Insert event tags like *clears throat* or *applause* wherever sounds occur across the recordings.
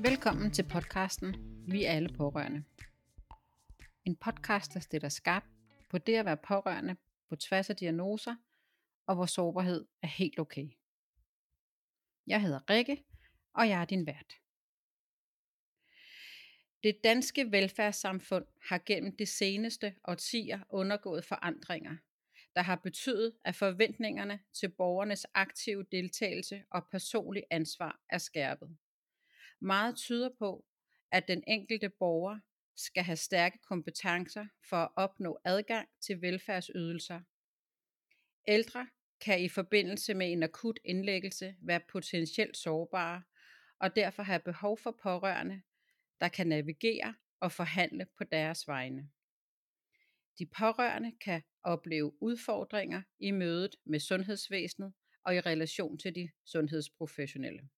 Velkommen til podcasten Vi er alle pårørende. En podcast, der stiller skarp på det at være pårørende på tværs af diagnoser, og hvor sårbarhed er helt okay. Jeg hedder Rikke, og jeg er din vært. Det danske velfærdssamfund har gennem de seneste årtier undergået forandringer, der har betydet, at forventningerne til borgernes aktive deltagelse og personlig ansvar er skærpet. Meget tyder på, at den enkelte borger skal have stærke kompetencer for at opnå adgang til velfærdsydelser. Ældre kan i forbindelse med en akut indlæggelse være potentielt sårbare og derfor have behov for pårørende, der kan navigere og forhandle på deres vegne. De pårørende kan opleve udfordringer i mødet med sundhedsvæsenet og i relation til de sundhedsprofessionelle.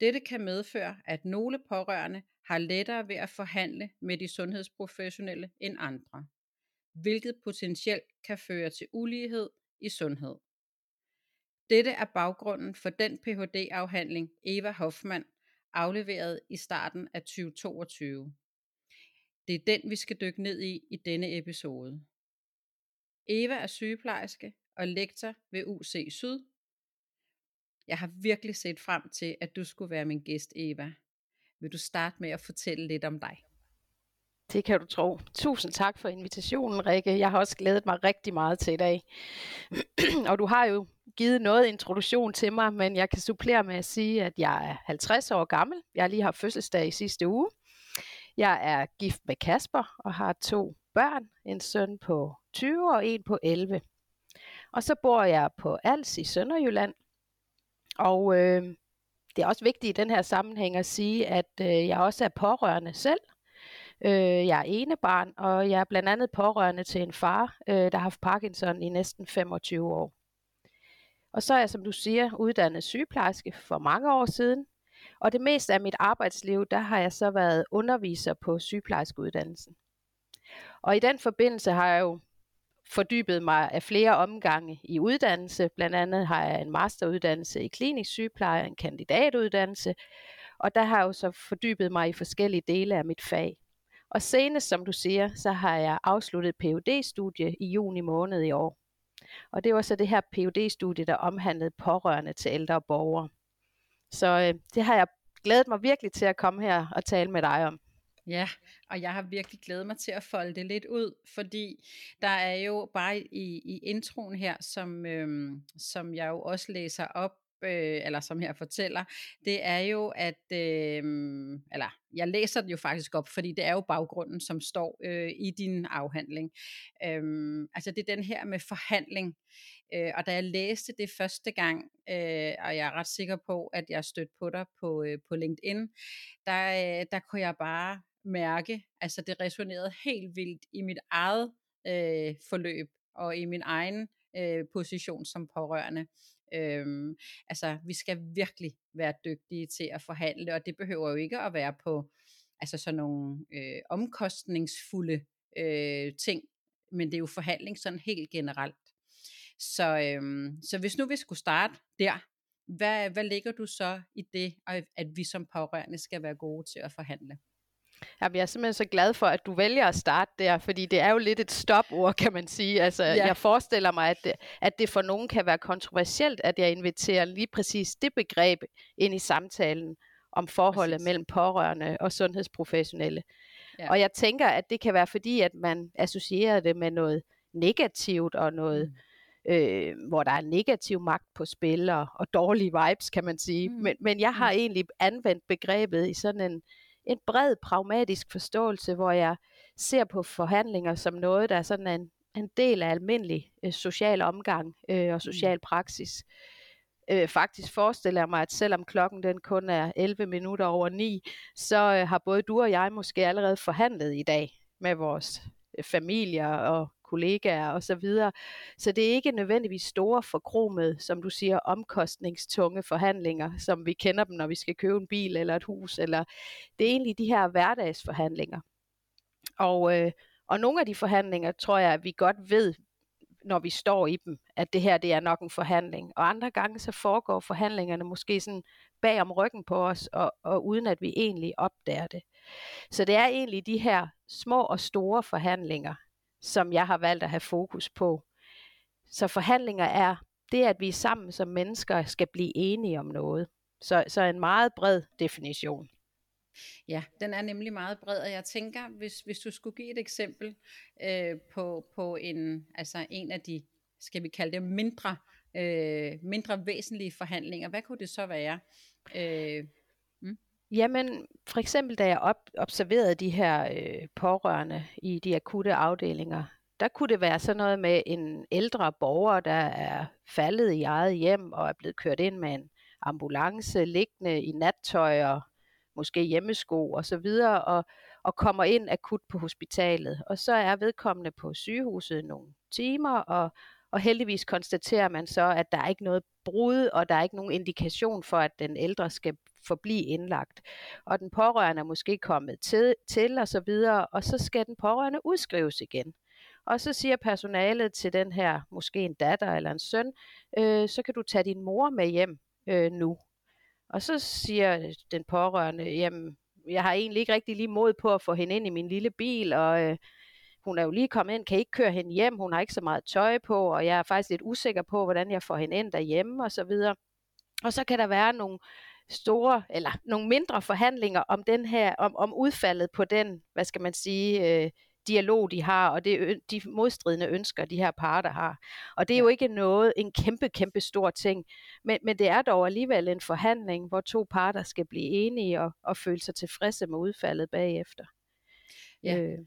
Dette kan medføre, at nogle pårørende har lettere ved at forhandle med de sundhedsprofessionelle end andre, hvilket potentielt kan føre til ulighed i sundhed. Dette er baggrunden for den Ph.D.-afhandling Eva Hoffmann afleveret i starten af 2022. Det er den, vi skal dykke ned i i denne episode. Eva er sygeplejerske og lektor ved UC Syd. Jeg har virkelig set frem til, at du skulle være min gæst, Eva. Vil du starte med at fortælle lidt om dig? Det kan du tro. Tusind tak for invitationen, Rikke. Jeg har også glædet mig rigtig meget til i dag. *clears throat* og du har jo givet noget introduktion til mig, men jeg kan supplere med at sige, at jeg er 50 år gammel. Jeg lige har fødselsdag i sidste uge. Jeg er gift med Kasper og har to børn. En søn på 20 og en på 11. Og så bor jeg på Als i Sønderjylland. Og øh, det er også vigtigt i den her sammenhæng at sige, at øh, jeg også er pårørende selv. Øh, jeg er ene barn, og jeg er blandt andet pårørende til en far, øh, der har haft Parkinson i næsten 25 år. Og så er jeg, som du siger, uddannet sygeplejerske for mange år siden. Og det meste af mit arbejdsliv, der har jeg så været underviser på sygeplejerskeuddannelsen. Og i den forbindelse har jeg jo fordybet mig af flere omgange i uddannelse. Blandt andet har jeg en masteruddannelse i klinisk sygepleje, en kandidatuddannelse, og der har jeg jo så fordybet mig i forskellige dele af mit fag. Og senest, som du siger, så har jeg afsluttet phd studie i juni måned i år. Og det var så det her phd studie der omhandlede pårørende til ældre borgere. Så øh, det har jeg glædet mig virkelig til at komme her og tale med dig om. Ja, og jeg har virkelig glædet mig til at folde det lidt ud, fordi der er jo bare i, i introen her, som, øhm, som jeg jo også læser op, øh, eller som jeg fortæller, det er jo, at, øh, eller jeg læser den jo faktisk op, fordi det er jo baggrunden, som står øh, i din afhandling. Øh, altså det er den her med forhandling, øh, og da jeg læste det første gang, øh, og jeg er ret sikker på, at jeg stødte på dig på, øh, på LinkedIn, der, øh, der kunne jeg bare mærke, altså det resonerede helt vildt i mit eget øh, forløb, og i min egen øh, position som pårørende. Øhm, altså, vi skal virkelig være dygtige til at forhandle, og det behøver jo ikke at være på altså sådan nogle øh, omkostningsfulde øh, ting, men det er jo forhandling sådan helt generelt. Så, øhm, så hvis nu vi skulle starte der, hvad, hvad ligger du så i det, at vi som pårørende skal være gode til at forhandle? Jamen, jeg er simpelthen så glad for, at du vælger at starte der, fordi det er jo lidt et stopord, kan man sige. Altså, ja. Jeg forestiller mig, at det, at det for nogen kan være kontroversielt, at jeg inviterer lige præcis det begreb ind i samtalen om forholdet præcis. mellem pårørende og sundhedsprofessionelle. Ja. Og jeg tænker, at det kan være fordi, at man associerer det med noget negativt og noget... Mm øh, hvor der er negativ magt på spil og, og dårlige vibes, kan man sige. Mm. Men, men jeg har mm. egentlig anvendt begrebet i sådan en, en bred pragmatisk forståelse, hvor jeg ser på forhandlinger som noget, der er sådan en, en del af almindelig øh, social omgang øh, og mm. social praksis. Øh, faktisk forestiller jeg mig, at selvom klokken den kun er 11 minutter over 9, så øh, har både du og jeg måske allerede forhandlet i dag med vores øh, familier og kollegaer og Så, videre. så det er ikke nødvendigvis store forkromede, som du siger, omkostningstunge forhandlinger, som vi kender dem, når vi skal købe en bil eller et hus. Eller det er egentlig de her hverdagsforhandlinger. Og, øh, og nogle af de forhandlinger, tror jeg, at vi godt ved, når vi står i dem, at det her det er nok en forhandling. Og andre gange så foregår forhandlingerne måske sådan bag om ryggen på os, og, og uden at vi egentlig opdager det. Så det er egentlig de her små og store forhandlinger, som jeg har valgt at have fokus på. Så forhandlinger er det, at vi sammen som mennesker skal blive enige om noget. Så, så en meget bred definition. Ja, den er nemlig meget bred, og jeg tænker, hvis, hvis du skulle give et eksempel øh, på, på en, altså en af de, skal vi kalde det mindre, øh, mindre væsentlige forhandlinger, hvad kunne det så være? Øh. Jamen, for eksempel da jeg op, observerede de her øh, pårørende i de akutte afdelinger, der kunne det være sådan noget med en ældre borger, der er faldet i eget hjem og er blevet kørt ind med en ambulance, liggende i nattøj og måske hjemmesko og så videre, og, og kommer ind akut på hospitalet. Og så er vedkommende på sygehuset nogle timer, og, og heldigvis konstaterer man så, at der er ikke noget brud, og der er ikke nogen indikation for, at den ældre skal forblive indlagt. Og den pårørende er måske kommet til, til og så videre, og så skal den pårørende udskrives igen. Og så siger personalet til den her, måske en datter eller en søn, øh, så kan du tage din mor med hjem øh, nu. Og så siger den pårørende, jamen, jeg har egentlig ikke rigtig lige mod på at få hende ind i min lille bil, og øh, hun er jo lige kommet ind, kan ikke køre hende hjem, hun har ikke så meget tøj på, og jeg er faktisk lidt usikker på, hvordan jeg får hende ind derhjemme, og så videre. Og så kan der være nogle store, eller nogle mindre forhandlinger om den her, om, om udfaldet på den, hvad skal man sige, øh, dialog, de har, og det, de modstridende ønsker, de her parter har. Og det er jo ikke noget, en kæmpe, kæmpe stor ting, men, men det er dog alligevel en forhandling, hvor to parter skal blive enige og, og føle sig tilfredse med udfaldet bagefter. Ja. Øh,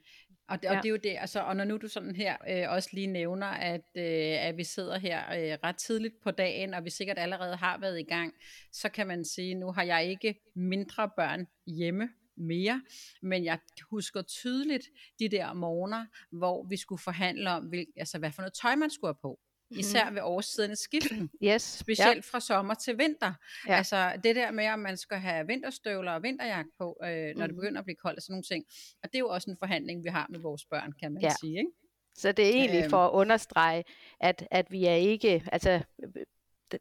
og det, og ja. det er jo det, altså, og når nu du sådan her øh, også lige nævner, at, øh, at vi sidder her øh, ret tidligt på dagen, og vi sikkert allerede har været i gang, så kan man sige, nu har jeg ikke mindre børn hjemme, mere, men jeg husker tydeligt de der morgener, hvor vi skulle forhandle om, hvil, altså hvad for noget tøj man skulle have på. Især ved årstidens skiften. Yes. Specielt ja. fra sommer til vinter. Ja. Altså det der med, at man skal have vinterstøvler og vinterjakke på, øh, når mm. det begynder at blive koldt og sådan nogle ting. Og det er jo også en forhandling, vi har med vores børn, kan man ja. sige. Ikke? Så det er egentlig øhm. for at understrege, at, at vi er ikke, altså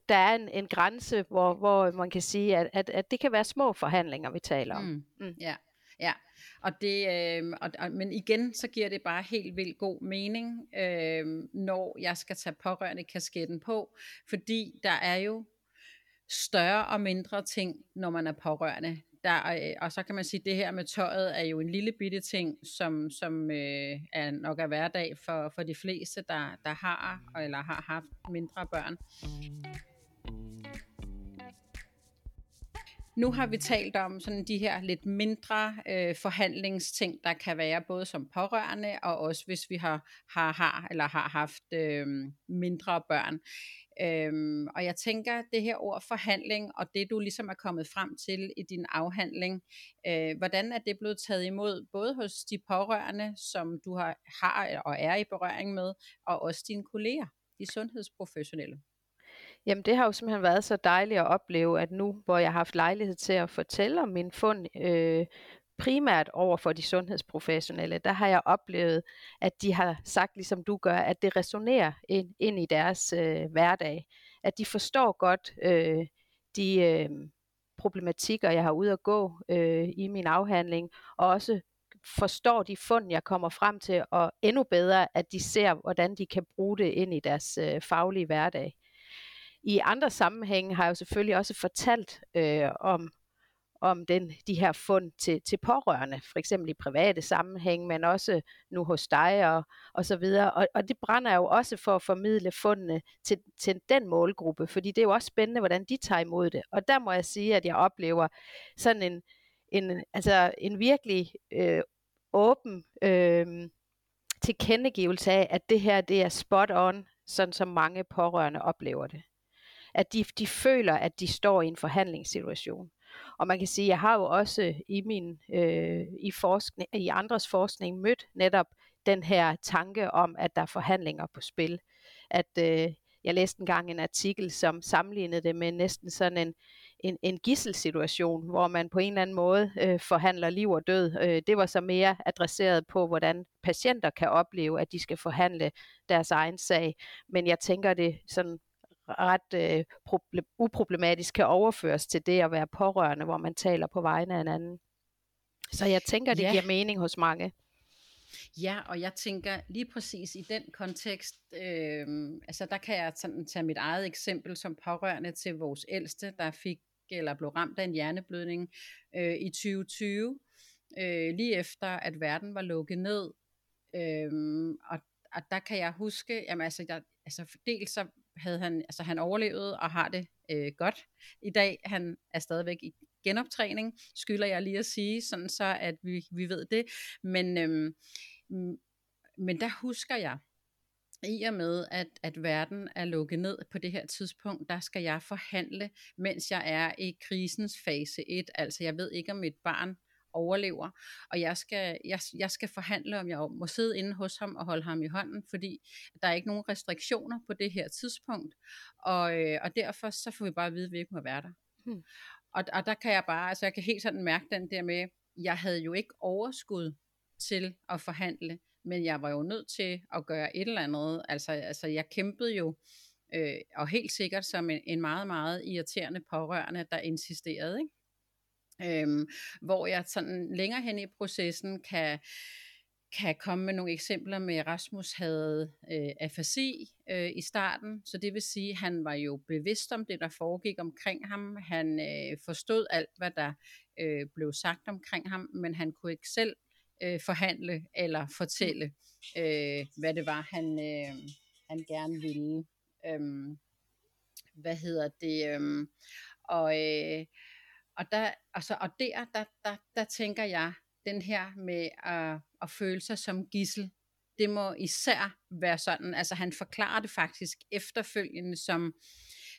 der er en, en grænse, hvor, hvor man kan sige, at, at, at det kan være små forhandlinger, vi taler om. Mm. Mm. Ja, ja. Og det, øh, og, og, men igen, så giver det bare helt vildt god mening, øh, når jeg skal tage pårørende kasketten på, fordi der er jo større og mindre ting, når man er pårørende. Der, øh, og så kan man sige, at det her med tøjet er jo en lille bitte ting, som, som øh, er nok er hverdag for, for de fleste, der, der har eller har haft mindre børn. Nu har vi talt om sådan de her lidt mindre øh, forhandlingsting, der kan være både som pårørende og også hvis vi har, har, har eller har haft øh, mindre børn. Øhm, og jeg tænker, det her ord forhandling, og det du ligesom er kommet frem til i din afhandling, øh, hvordan er det blevet taget imod, både hos de pårørende, som du har, har og er i berøring med, og også dine kolleger, de sundhedsprofessionelle? Jamen det har jo simpelthen været så dejligt at opleve, at nu hvor jeg har haft lejlighed til at fortælle om min fund, øh, primært over for de sundhedsprofessionelle, der har jeg oplevet, at de har sagt, ligesom du gør, at det resonerer ind, ind i deres øh, hverdag. At de forstår godt øh, de øh, problematikker, jeg har ude at gå øh, i min afhandling, og også forstår de fund, jeg kommer frem til, og endnu bedre, at de ser, hvordan de kan bruge det ind i deres øh, faglige hverdag. I andre sammenhænge har jeg jo selvfølgelig også fortalt øh, om om den, de her fund til, til pårørende, for eksempel i private sammenhæng, men også nu hos dig og, og så videre. Og, og det brænder jo også for at formidle fundene til, til den målgruppe, fordi det er jo også spændende, hvordan de tager imod det. Og der må jeg sige, at jeg oplever sådan en, en, altså en virkelig øh, åben øh, tilkendegivelse af, at det her det er spot on, sådan som mange pårørende oplever det. At de, de føler, at de står i en forhandlingssituation. Og man kan sige, at jeg har jo også i min øh, i forskning, i andres forskning mødt netop den her tanke om, at der er forhandlinger på spil. At øh, jeg læste engang en artikel, som sammenlignede det med næsten sådan en, en, en gisselsituation, hvor man på en eller anden måde øh, forhandler liv og død. Øh, det var så mere adresseret på, hvordan patienter kan opleve, at de skal forhandle deres egen sag. Men jeg tænker det sådan ret øh, problem, uproblematisk kan overføres til det at være pårørende, hvor man taler på vegne af en anden. Så jeg tænker, det ja. giver mening hos mange. Ja, og jeg tænker lige præcis i den kontekst, øh, altså der kan jeg sådan tage mit eget eksempel som pårørende til vores ældste, der fik eller blev ramt af en hjerneblødning øh, i 2020, øh, lige efter at verden var lukket ned. Øh, og, og der kan jeg huske, jamen altså, jeg, altså dels så havde han, altså han overlevet og har det øh, godt i dag. Han er stadigvæk i genoptræning, skylder jeg lige at sige, sådan så at vi, vi ved det. Men, øhm, men der husker jeg, i og med, at, at verden er lukket ned på det her tidspunkt, der skal jeg forhandle, mens jeg er i krisens fase 1. Altså jeg ved ikke, om mit barn overlever, og jeg skal, jeg, jeg skal forhandle, om jeg må sidde inde hos ham og holde ham i hånden, fordi der er ikke nogen restriktioner på det her tidspunkt, og, øh, og derfor så får vi bare at vide, at vi ikke må være der. Hmm. Og, og der kan jeg bare, altså jeg kan helt sådan mærke den der med, jeg havde jo ikke overskud til at forhandle, men jeg var jo nødt til at gøre et eller andet. Altså, altså jeg kæmpede jo, øh, og helt sikkert som en, en meget, meget irriterende pårørende, der insisterede, ikke? Øhm, hvor jeg sådan længere hen i processen kan, kan komme med nogle eksempler med, at Rasmus havde øh, afasi øh, i starten, så det vil sige, at han var jo bevidst om det, der foregik omkring ham. Han øh, forstod alt, hvad der øh, blev sagt omkring ham, men han kunne ikke selv øh, forhandle eller fortælle, øh, hvad det var, han, øh, han gerne ville. Øhm, hvad hedder det? Øhm, og, øh, og, der, altså, og der, der, der, der tænker jeg, den her med at, at føle sig som gissel, det må især være sådan, altså han forklarer det faktisk efterfølgende som,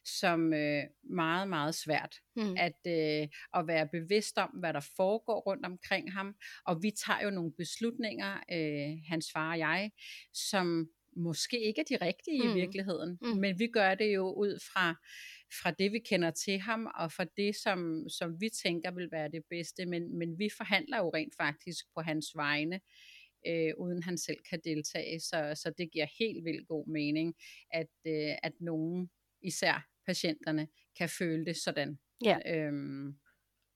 som øh, meget, meget svært. Mm. At, øh, at være bevidst om, hvad der foregår rundt omkring ham. Og vi tager jo nogle beslutninger, øh, hans far og jeg, som måske ikke er de rigtige mm. i virkeligheden. Mm. Men vi gør det jo ud fra, fra det, vi kender til ham, og fra det, som, som vi tænker vil være det bedste. Men, men vi forhandler jo rent faktisk på hans vegne øh, uden han selv kan deltage. Så, så det giver helt vildt god mening, at, øh, at nogen, især patienterne kan føle det sådan. Ja. Øhm,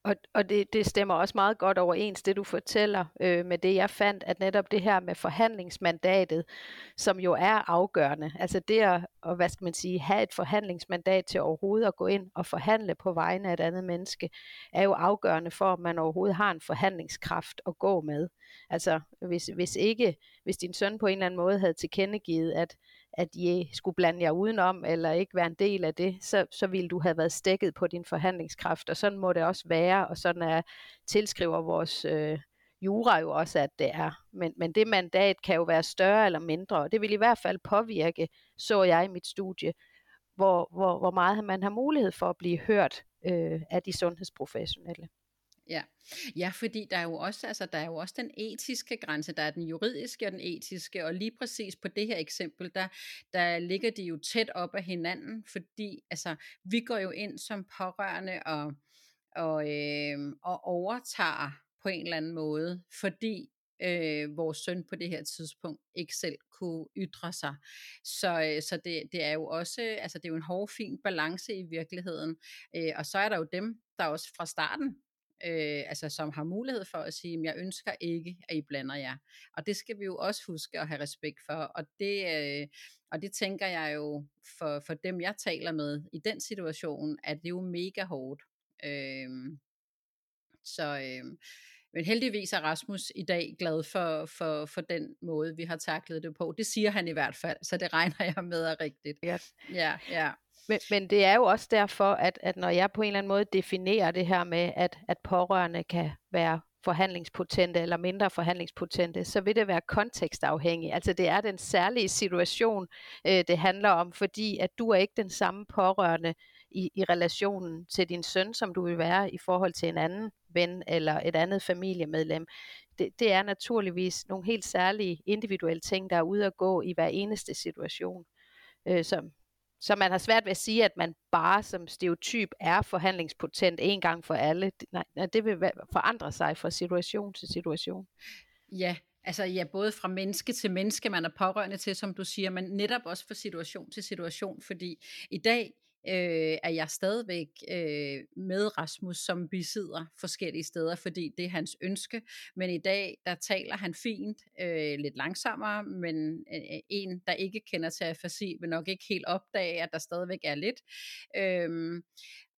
og, og det, det stemmer også meget godt overens, det du fortæller øh, med det, jeg fandt, at netop det her med forhandlingsmandatet, som jo er afgørende, altså det at, og hvad skal man sige, have et forhandlingsmandat til overhovedet at gå ind og forhandle på vegne af et andet menneske, er jo afgørende for, at man overhovedet har en forhandlingskraft at gå med. Altså hvis, hvis ikke, hvis din søn på en eller anden måde havde tilkendegivet, at at I skulle blande jer udenom, eller ikke være en del af det, så, så ville du have været stækket på din forhandlingskraft, og sådan må det også være, og sådan er tilskriver vores øh, jura jo også, at det er. Men, men det mandat kan jo være større eller mindre, og det vil i hvert fald påvirke, så jeg i mit studie, hvor, hvor, hvor meget man har mulighed for at blive hørt øh, af de sundhedsprofessionelle. Ja. ja, fordi der er jo også, altså, der er jo også den etiske grænse, der er den juridiske og den etiske, og lige præcis på det her eksempel, der, der ligger de jo tæt op af hinanden, fordi altså, vi går jo ind som pårørende og, og, øh, og overtager på en eller anden måde, fordi øh, vores søn på det her tidspunkt ikke selv kunne ytre sig. Så, øh, så det, det er jo også, altså det er jo en hård, fin balance i virkeligheden. Øh, og så er der jo dem, der også fra starten øh, altså som har mulighed for at sige, at jeg ønsker ikke, at I blander jer. Og det skal vi jo også huske at have respekt for. Og det, øh, og det tænker jeg jo for, for dem, jeg taler med i den situation, at det er jo mega hårdt. Øh, så, øh, men heldigvis er Rasmus i dag glad for, for, for den måde, vi har taklet det på. Det siger han i hvert fald, så det regner jeg med er rigtigt. Ja, ja. ja. Men, men det er jo også derfor, at, at når jeg på en eller anden måde definerer det her med, at, at pårørende kan være forhandlingspotente eller mindre forhandlingspotente, så vil det være kontekstafhængigt. Altså det er den særlige situation, øh, det handler om, fordi at du er ikke den samme pårørende i, i relationen til din søn, som du vil være i forhold til en anden ven eller et andet familiemedlem. Det, det er naturligvis nogle helt særlige individuelle ting, der er ude at gå i hver eneste situation. Øh, som, så man har svært ved at sige, at man bare som stereotyp er forhandlingspotent en gang for alle. Nej, det vil forandre sig fra situation til situation. Ja, Altså ja, både fra menneske til menneske, man er pårørende til, som du siger, men netop også fra situation til situation, fordi i dag øh, er jeg stadigvæk øh, med Rasmus, som besidder forskellige steder, fordi det er hans ønske. Men i dag, der taler han fint, øh, lidt langsommere, men øh, øh en, der ikke kender til afasi, vil nok ikke helt opdage, at der stadigvæk er lidt. Øh,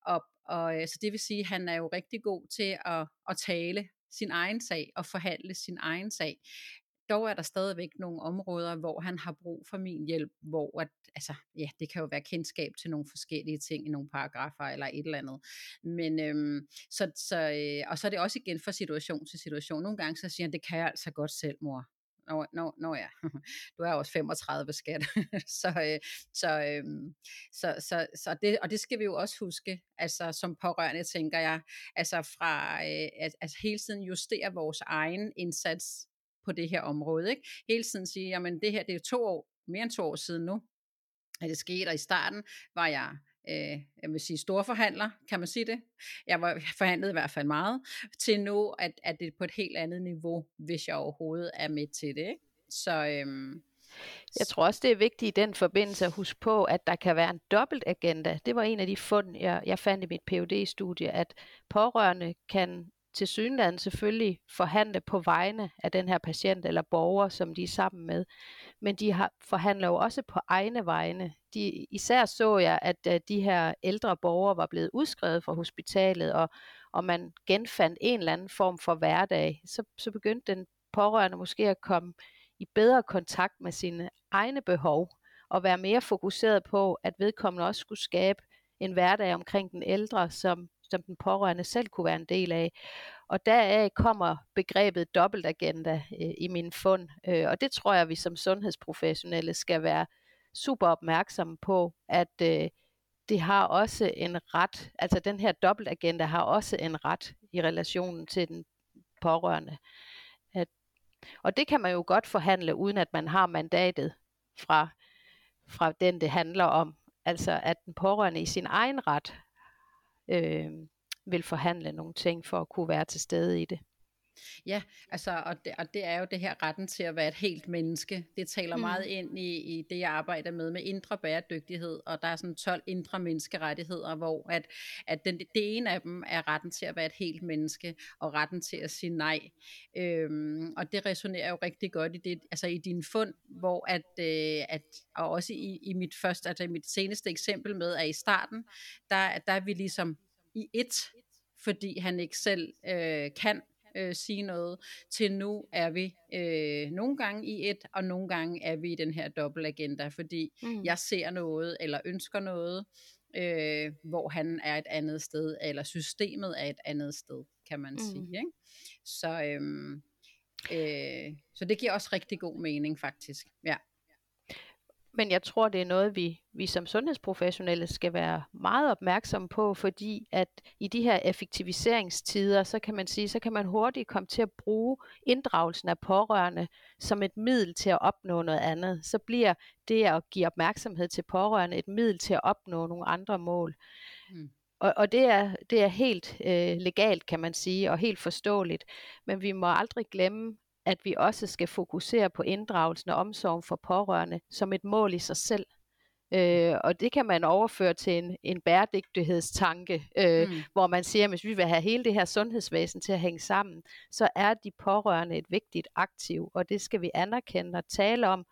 og, og så det vil sige, at han er jo rigtig god til at, at tale sin egen sag og forhandle sin egen sag. Dog er der stadigvæk nogle områder, hvor han har brug for min hjælp, hvor at, altså, ja, det kan jo være kendskab til nogle forskellige ting i nogle paragrafer eller et eller andet. Men, øhm, så, så, øh, og så er det også igen fra situation til situation. Nogle gange så siger han, det kan jeg altså godt selv, mor. Nå, nå, nå ja, *laughs* du er også 35 skat. *laughs* så, øh, så, øh, så, så, så det, og det skal vi jo også huske, altså som pårørende tænker jeg, altså fra øh, at, at hele tiden justere vores egen indsats på det her område. Ikke? Hele tiden sige, jamen det her det er to år, mere end to år siden nu, at det skete, og i starten var jeg øh, jeg vil sige storforhandler, kan man sige det? Jeg var forhandlet i hvert fald meget, til nu, at, at det er på et helt andet niveau, hvis jeg overhovedet er med til det. Ikke? Så, øhm, jeg tror også, det er vigtigt i den forbindelse at huske på, at der kan være en dobbelt agenda. Det var en af de fund, jeg, jeg fandt i mit phd studie at pårørende kan til synligheden selvfølgelig forhandle på vegne af den her patient eller borger, som de er sammen med. Men de har, forhandler jo også på egne vegne. De, især så jeg, at, de her ældre borgere var blevet udskrevet fra hospitalet, og, og man genfandt en eller anden form for hverdag. Så, så begyndte den pårørende måske at komme i bedre kontakt med sine egne behov, og være mere fokuseret på, at vedkommende også skulle skabe en hverdag omkring den ældre, som som den pårørende selv kunne være en del af. Og deraf kommer begrebet dobbeltagenda øh, i min fund, øh, og det tror jeg, vi som sundhedsprofessionelle skal være super opmærksomme på, at øh, det har også en ret, altså den her dobbeltagenda har også en ret i relationen til den pårørende. At, og det kan man jo godt forhandle, uden at man har mandatet fra, fra den, det handler om. Altså at den pårørende i sin egen ret øh, vil forhandle nogle ting for at kunne være til stede i det. Ja, altså, og det, og det er jo det her retten til at være et helt menneske. Det taler mm. meget ind i, i det, jeg arbejder med, med indre bæredygtighed, og der er sådan 12 indre menneskerettigheder, hvor at, at den, det ene af dem er retten til at være et helt menneske, og retten til at sige nej. Øhm, og det resonerer jo rigtig godt i, det, altså i din fund, hvor at, øh, at og også i, i mit første, altså i mit seneste eksempel med, at i starten, der, der er vi ligesom i et, fordi han ikke selv øh, kan øh, sige noget, til nu er vi øh, nogle gange i et, og nogle gange er vi i den her dobbeltagenda, fordi mm. jeg ser noget, eller ønsker noget, øh, hvor han er et andet sted, eller systemet er et andet sted, kan man mm. sige. Ikke? Så, øh, øh, så det giver også rigtig god mening, faktisk. Ja. Men jeg tror, det er noget, vi, vi som sundhedsprofessionelle skal være meget opmærksomme på, fordi at i de her effektiviseringstider, så kan man sige, så kan man hurtigt komme til at bruge inddragelsen af pårørende som et middel til at opnå noget andet. Så bliver det at give opmærksomhed til pårørende et middel til at opnå nogle andre mål. Mm. Og, og det, er, det er helt øh, legalt, kan man sige, og helt forståeligt. Men vi må aldrig glemme, at vi også skal fokusere på inddragelsen og omsorgen for pårørende som et mål i sig selv. Øh, og det kan man overføre til en, en bæredygtighedstanke, øh, mm. hvor man siger, at hvis vi vil have hele det her sundhedsvæsen til at hænge sammen, så er de pårørende et vigtigt aktiv, og det skal vi anerkende og tale om,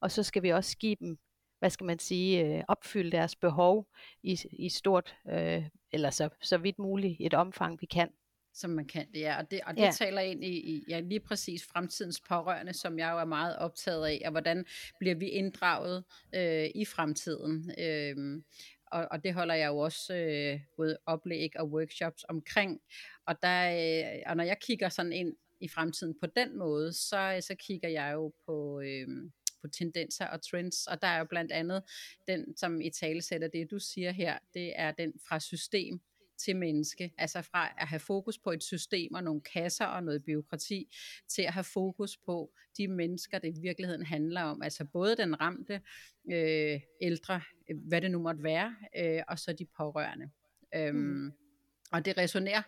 og så skal vi også give dem, hvad skal man sige, øh, opfylde deres behov i, i stort, øh, eller så, så vidt muligt et omfang, vi kan som man kan det, ja. Og det, og det ja. taler ind i, i ja, lige præcis fremtidens pårørende, som jeg jo er meget optaget af, og hvordan bliver vi inddraget øh, i fremtiden. Øh, og, og det holder jeg jo også øh, både oplæg og workshops omkring. Og, der, øh, og når jeg kigger sådan ind i fremtiden på den måde, så, så kigger jeg jo på... Øh, på tendenser og trends, og der er jo blandt andet den, som i tale sætter det, du siger her, det er den fra system til menneske. Altså fra at have fokus på et system og nogle kasser og noget byråkrati, til at have fokus på de mennesker, det i virkeligheden handler om. Altså både den ramte øh, ældre, hvad det nu måtte være, øh, og så de pårørende. Øhm, mm. Og det resonerer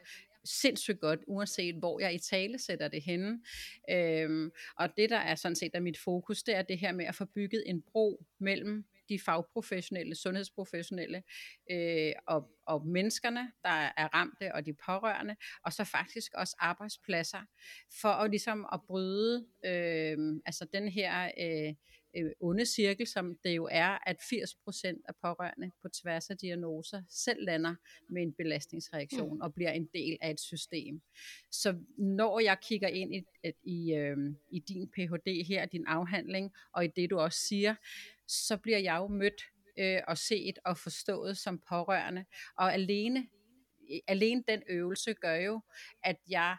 sindssygt godt, uanset hvor jeg i tale sætter det henne. Øhm, og det, der er sådan set er mit fokus, det er det her med at få bygget en bro mellem de fagprofessionelle, sundhedsprofessionelle øh, og, og menneskerne, der er ramte, og de pårørende, og så faktisk også arbejdspladser, for at ligesom at bryde øh, altså den her øh, øh, onde cirkel, som det jo er, at 80% af pårørende på tværs af diagnoser selv lander med en belastningsreaktion mm. og bliver en del af et system. Så når jeg kigger ind i, i, øh, i din Ph.D. her, din afhandling, og i det du også siger, så bliver jeg jo mødt øh, og set og forstået som pårørende. Og alene, alene den øvelse gør jo, at jeg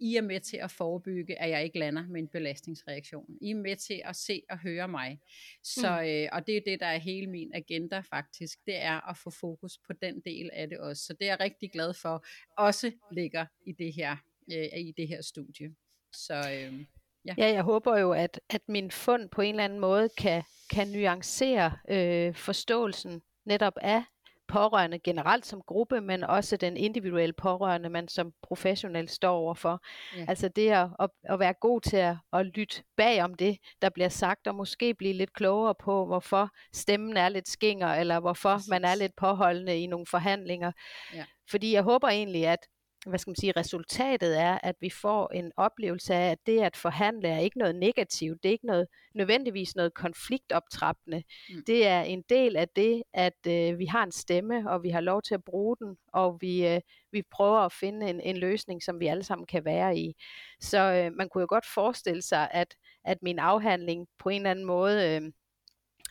i er med til at forebygge, at jeg ikke lander med en belastningsreaktion. I er med til at se og høre mig. Så, mm. øh, og det er det, der er hele min agenda faktisk. Det er at få fokus på den del af det også. Så det er jeg rigtig glad for, også ligger i det her, øh, i det her studie. Så, øh, ja. ja, jeg håber jo, at, at min fund på en eller anden måde kan, kan nuancere øh, forståelsen netop af pårørende generelt som gruppe, men også den individuelle pårørende, man som professionel står overfor. Ja. Altså det at, at, at være god til at, at lytte bag om det, der bliver sagt, og måske blive lidt klogere på, hvorfor stemmen er lidt skinger, eller hvorfor Præcis. man er lidt påholdende i nogle forhandlinger. Ja. Fordi jeg håber egentlig, at hvad skal man sige, resultatet er, at vi får en oplevelse af, at det at forhandle er ikke noget negativt, det er ikke noget, nødvendigvis noget konfliktoptrappende. Mm. Det er en del af det, at øh, vi har en stemme, og vi har lov til at bruge den, og vi, øh, vi prøver at finde en, en løsning, som vi alle sammen kan være i. Så øh, man kunne jo godt forestille sig, at, at min afhandling på en eller anden måde... Øh,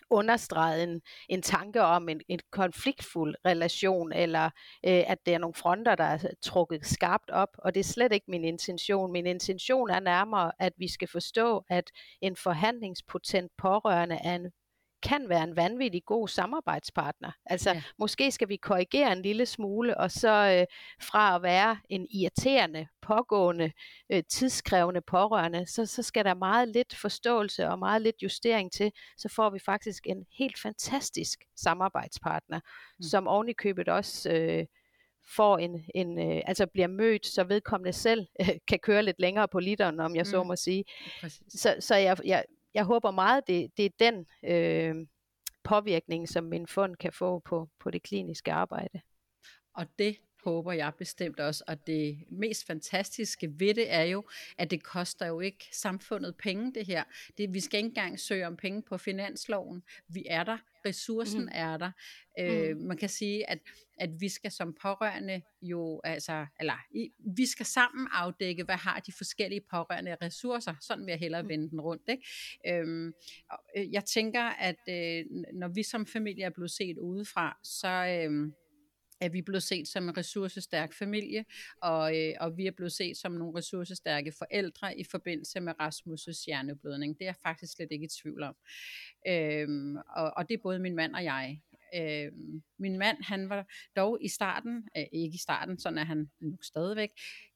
understreget en, en tanke om en, en konfliktfuld relation, eller øh, at det er nogle fronter, der er trukket skarpt op, og det er slet ikke min intention. Min intention er nærmere, at vi skal forstå, at en forhandlingspotent pårørende er en kan være en vanvittig god samarbejdspartner. Altså ja. måske skal vi korrigere en lille smule, og så øh, fra at være en irriterende, pågående, øh, tidskrævende pårørende, så, så skal der meget lidt forståelse og meget lidt justering til, så får vi faktisk en helt fantastisk samarbejdspartner, mm. som købet også... Øh, får en, en øh, altså bliver mødt, så vedkommende selv øh, kan køre lidt længere på literen, om jeg mm. så må sige. Præcis. Så, så jeg, jeg, jeg håber meget, det, det er den øh, påvirkning, som min fond kan få på, på det kliniske arbejde. Og det håber jeg bestemt også. Og det mest fantastiske ved det er jo, at det koster jo ikke samfundet penge, det her. Det, vi skal ikke engang søge om penge på finansloven. Vi er der. Ressourcen mm. er der. Øh, mm. Man kan sige, at, at vi skal som pårørende jo, altså, eller vi skal sammen afdække, hvad har de forskellige pårørende ressourcer. Sådan vil jeg hellere mm. vende den rundt. Ikke? Øhm, jeg tænker, at øh, når vi som familie er blevet set udefra, så... Øh, at vi er blevet set som en ressourcestærk familie, og, øh, og vi er blevet set som nogle ressourcestærke forældre i forbindelse med Rasmus' hjerneblødning. Det er jeg faktisk slet ikke i tvivl om. Øhm, og, og det er både min mand og jeg. Øhm, min mand, han var dog i starten, øh, ikke i starten, sådan er han nu stadigvæk,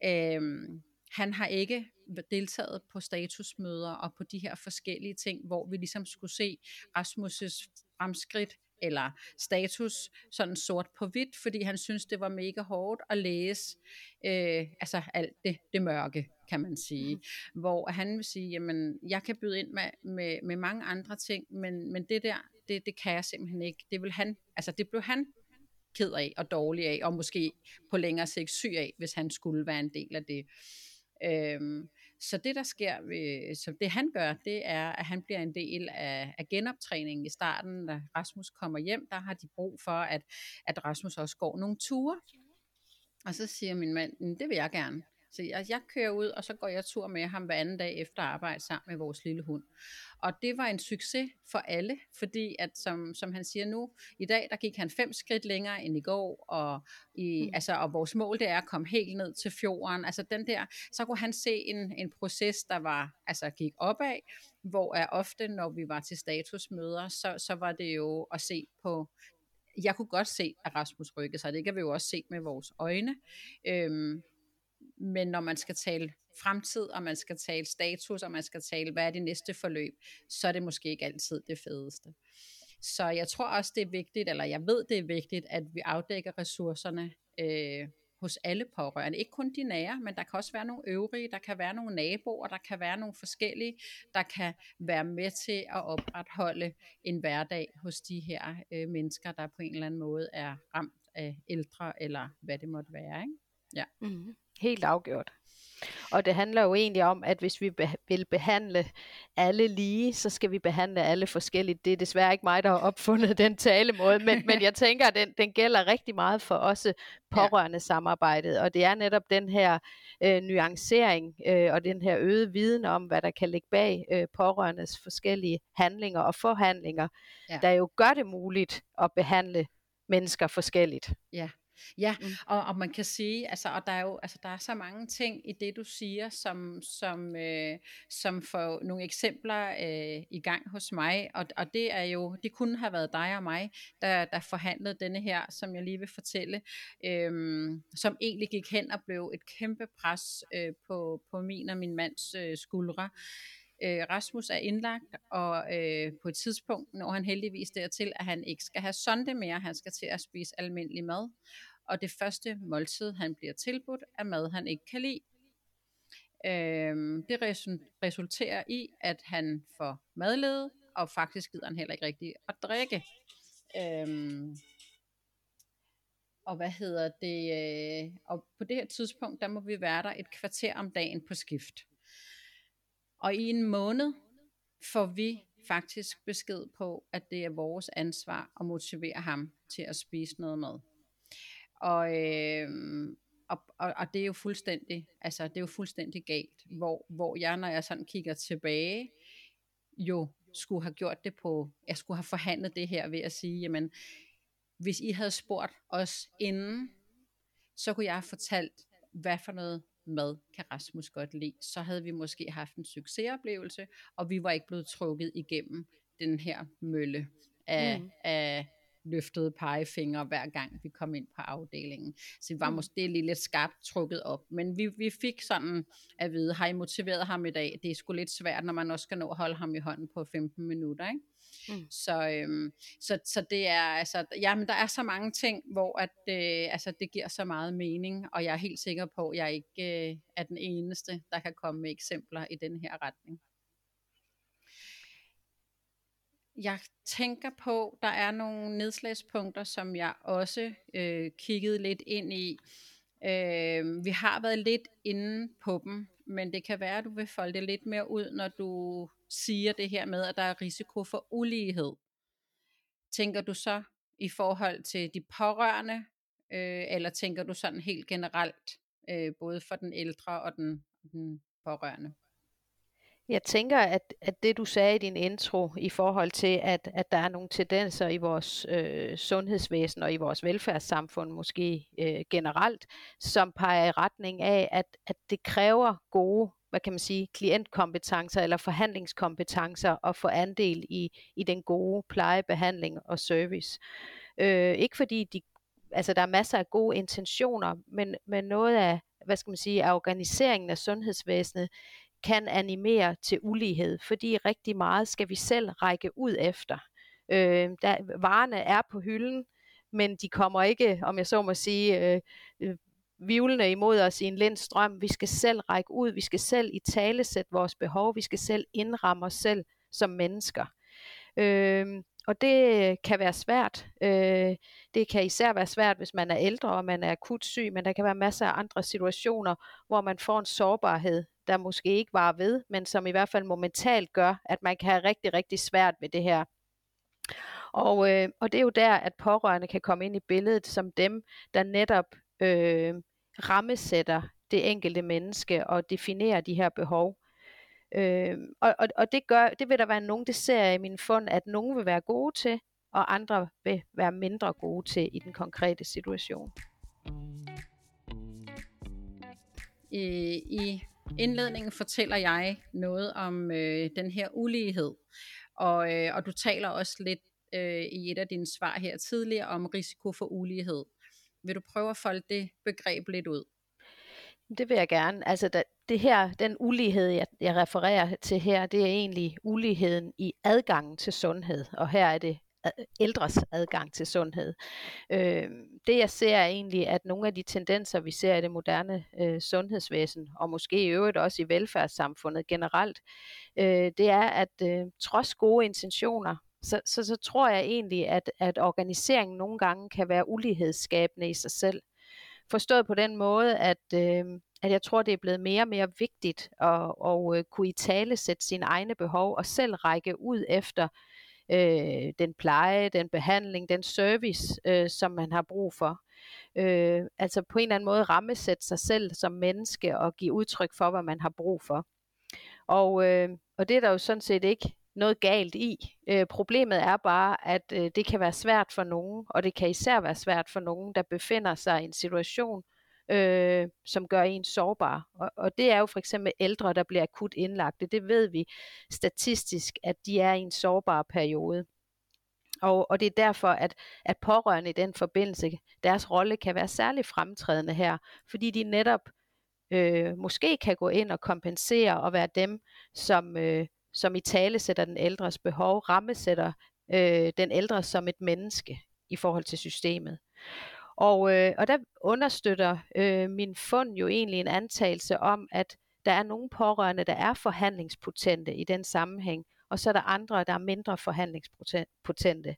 øhm, han har ikke deltaget på statusmøder og på de her forskellige ting, hvor vi ligesom skulle se Rasmus' fremskridt eller status sådan sort på hvidt, fordi han synes, det var mega hårdt at læse øh, altså alt det, det mørke, kan man sige. Mm. Hvor han vil sige, jamen, jeg kan byde ind med, med, med mange andre ting, men, men det der, det, det kan jeg simpelthen ikke. Det vil han, altså det blev han ked af og dårlig af, og måske på længere sigt syg af, hvis han skulle være en del af det. Øhm, så det, der sker, ved, så det han gør, det er, at han bliver en del af, af genoptræningen i starten. Da Rasmus kommer hjem, der har de brug for, at, at Rasmus også går nogle ture. Og så siger min mand, det vil jeg gerne. Så jeg, jeg kører ud, og så går jeg tur med ham hver anden dag efter arbejde sammen med vores lille hund. Og det var en succes for alle, fordi at som, som han siger nu, i dag der gik han fem skridt længere end i går, og, i, mm. altså, og vores mål det er at komme helt ned til fjorden. Altså den der, så kunne han se en, en proces, der var, altså gik opad, hvor er ofte, når vi var til statusmøder, så, så var det jo at se på jeg kunne godt se, at Rasmus rykkede sig. Det kan vi jo også se med vores øjne. Øhm, men når man skal tale fremtid, og man skal tale status, og man skal tale, hvad er det næste forløb, så er det måske ikke altid det fedeste. Så jeg tror også, det er vigtigt, eller jeg ved, det er vigtigt, at vi afdækker ressourcerne øh, hos alle pårørende. Ikke kun de nære, men der kan også være nogle øvrige, der kan være nogle naboer, der kan være nogle forskellige, der kan være med til at opretholde en hverdag hos de her øh, mennesker, der på en eller anden måde er ramt af ældre, eller hvad det måtte være. Ikke? Ja. Mm, helt afgjort. Og det handler jo egentlig om, at hvis vi be- vil behandle alle lige, så skal vi behandle alle forskelligt. Det er desværre ikke mig, der har opfundet den talemåde, men, *laughs* men jeg tænker, at den, den gælder rigtig meget for også pårørende samarbejdet. Og det er netop den her øh, nuancering øh, og den her øgede viden om, hvad der kan ligge bag øh, pårørendes forskellige handlinger og forhandlinger, ja. der jo gør det muligt at behandle mennesker forskelligt. Ja, Ja, mm. og, og man kan sige, altså, og der er jo altså, der er så mange ting i det, du siger, som, som, øh, som får nogle eksempler øh, i gang hos mig, og, og det er jo, det kunne have været dig og mig, der, der forhandlede denne her, som jeg lige vil fortælle, øh, som egentlig gik hen og blev et kæmpe pres øh, på, på min og min mands øh, skuldre. Øh, Rasmus er indlagt, og øh, på et tidspunkt når han heldigvis dertil, at han ikke skal have sonde mere, han skal til at spise almindelig mad og det første måltid, han bliver tilbudt, er mad, han ikke kan lide. Øhm, det resulterer i, at han får madlede, og faktisk gider han heller ikke rigtig at drikke. Øhm, og hvad hedder det? Øh, og på det her tidspunkt, der må vi være der et kvarter om dagen på skift. Og i en måned får vi faktisk besked på, at det er vores ansvar at motivere ham til at spise noget mad. Og, øh, og, og, og det er jo fuldstændig, altså det er jo fuldstændig galt, hvor, hvor jeg, når jeg sådan kigger tilbage, jo skulle have gjort det på, jeg skulle have forhandlet det her ved at sige, jamen, hvis I havde spurgt os inden, så kunne jeg have fortalt, hvad for noget mad kan Rasmus godt lide. Så havde vi måske haft en succesoplevelse, og vi var ikke blevet trukket igennem den her mølle af, mm. af løftede pegefinger hver gang vi kom ind på afdelingen. Så vi var mm. måske lige lidt skarpt trukket op. Men vi, vi fik sådan at vide, har I motiveret ham i dag? Det er sgu lidt svært, når man også skal nå at holde ham i hånden på 15 minutter. Ikke? Mm. Så, øhm, så, så det er altså, ja, men der er så mange ting, hvor at, øh, altså, det giver så meget mening, og jeg er helt sikker på, at jeg ikke øh, er den eneste, der kan komme med eksempler i den her retning jeg tænker på, der er nogle nedslagspunkter, som jeg også øh, kiggede lidt ind i. Øh, vi har været lidt inde på dem, men det kan være, at du vil folde det lidt mere ud, når du siger det her med, at der er risiko for ulighed. Tænker du så i forhold til de pårørende, øh, eller tænker du sådan helt generelt, øh, både for den ældre og den, den pårørende? Jeg tænker, at, at det du sagde i din intro i forhold til, at, at der er nogle tendenser i vores øh, sundhedsvæsen og i vores velfærdssamfund måske øh, generelt, som peger i retning af, at, at det kræver gode hvad kan man sige, klientkompetencer eller forhandlingskompetencer og få andel i, i den gode pleje, behandling og service. Øh, ikke fordi de, altså der er masser af gode intentioner, men, men noget af, hvad skal man sige, af organiseringen af sundhedsvæsenet kan animere til ulighed, fordi rigtig meget skal vi selv række ud efter. Øh, der, varerne er på hylden, men de kommer ikke, om jeg så må sige, øh, øh, vivlende imod os i en lind strøm. Vi skal selv række ud, vi skal selv i tale sætte vores behov, vi skal selv indramme os selv som mennesker. Øh, og det kan være svært. Øh, det kan især være svært, hvis man er ældre og man er akut syg, men der kan være masser af andre situationer, hvor man får en sårbarhed der måske ikke var ved, men som i hvert fald momentalt gør, at man kan have rigtig, rigtig svært ved det her. Og, øh, og det er jo der, at pårørende kan komme ind i billedet som dem, der netop øh, rammesætter det enkelte menneske og definerer de her behov. Øh, og, og, og det gør, det vil der være nogen, det ser jeg i min fund, at nogen vil være gode til, og andre vil være mindre gode til i den konkrete situation. I, i indledningen fortæller jeg noget om øh, den her ulighed, og, øh, og du taler også lidt øh, i et af dine svar her tidligere om risiko for ulighed. Vil du prøve at folde det begreb lidt ud? Det vil jeg gerne. Altså da, det her, den ulighed, jeg, jeg refererer til her, det er egentlig uligheden i adgangen til sundhed. Og her er det ældres adgang til sundhed. Øh, det jeg ser er egentlig, at nogle af de tendenser, vi ser i det moderne øh, sundhedsvæsen, og måske i øvrigt også i velfærdssamfundet generelt, øh, det er, at øh, trods gode intentioner, så, så, så tror jeg egentlig, at, at organiseringen nogle gange kan være ulighedsskabende i sig selv. Forstået på den måde, at, øh, at jeg tror, det er blevet mere og mere vigtigt at, at, at øh, kunne i tale sætte sine egne behov og selv række ud efter øh, den pleje, den behandling, den service, øh, som man har brug for. Øh, altså på en eller anden måde rammesætte sig selv som menneske og give udtryk for, hvad man har brug for. Og, øh, og det er der jo sådan set ikke noget galt i. Øh, problemet er bare, at øh, det kan være svært for nogen, og det kan især være svært for nogen, der befinder sig i en situation, øh, som gør en sårbar. Og, og det er jo for eksempel ældre, der bliver akut indlagte. Det ved vi statistisk, at de er i en sårbar periode. Og, og det er derfor, at, at pårørende i den forbindelse, deres rolle kan være særlig fremtrædende her, fordi de netop øh, måske kan gå ind og kompensere og være dem, som, øh, som i tale sætter den ældres behov, rammesætter øh, den ældre som et menneske i forhold til systemet. Og, øh, og der understøtter øh, min fund jo egentlig en antagelse om, at der er nogle pårørende, der er forhandlingspotente i den sammenhæng, og så er der andre, der er mindre forhandlingspotente.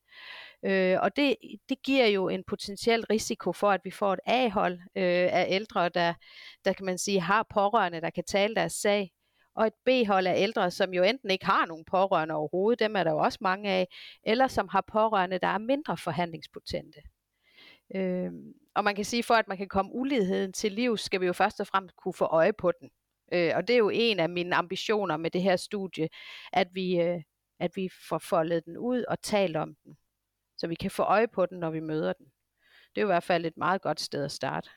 Øh, og det, det giver jo en potentiel risiko for, at vi får et A-hold øh, af ældre, der, der kan man sige har pårørende, der kan tale deres sag, og et B-hold af ældre, som jo enten ikke har nogen pårørende overhovedet, dem er der jo også mange af, eller som har pårørende, der er mindre forhandlingspotente. Øh, og man kan sige, for at man kan komme uligheden til liv, skal vi jo først og fremmest kunne få øje på den. Øh, og det er jo en af mine ambitioner med det her studie, at vi, øh, at vi får foldet den ud og talt om den, så vi kan få øje på den, når vi møder den. Det er jo i hvert fald et meget godt sted at starte.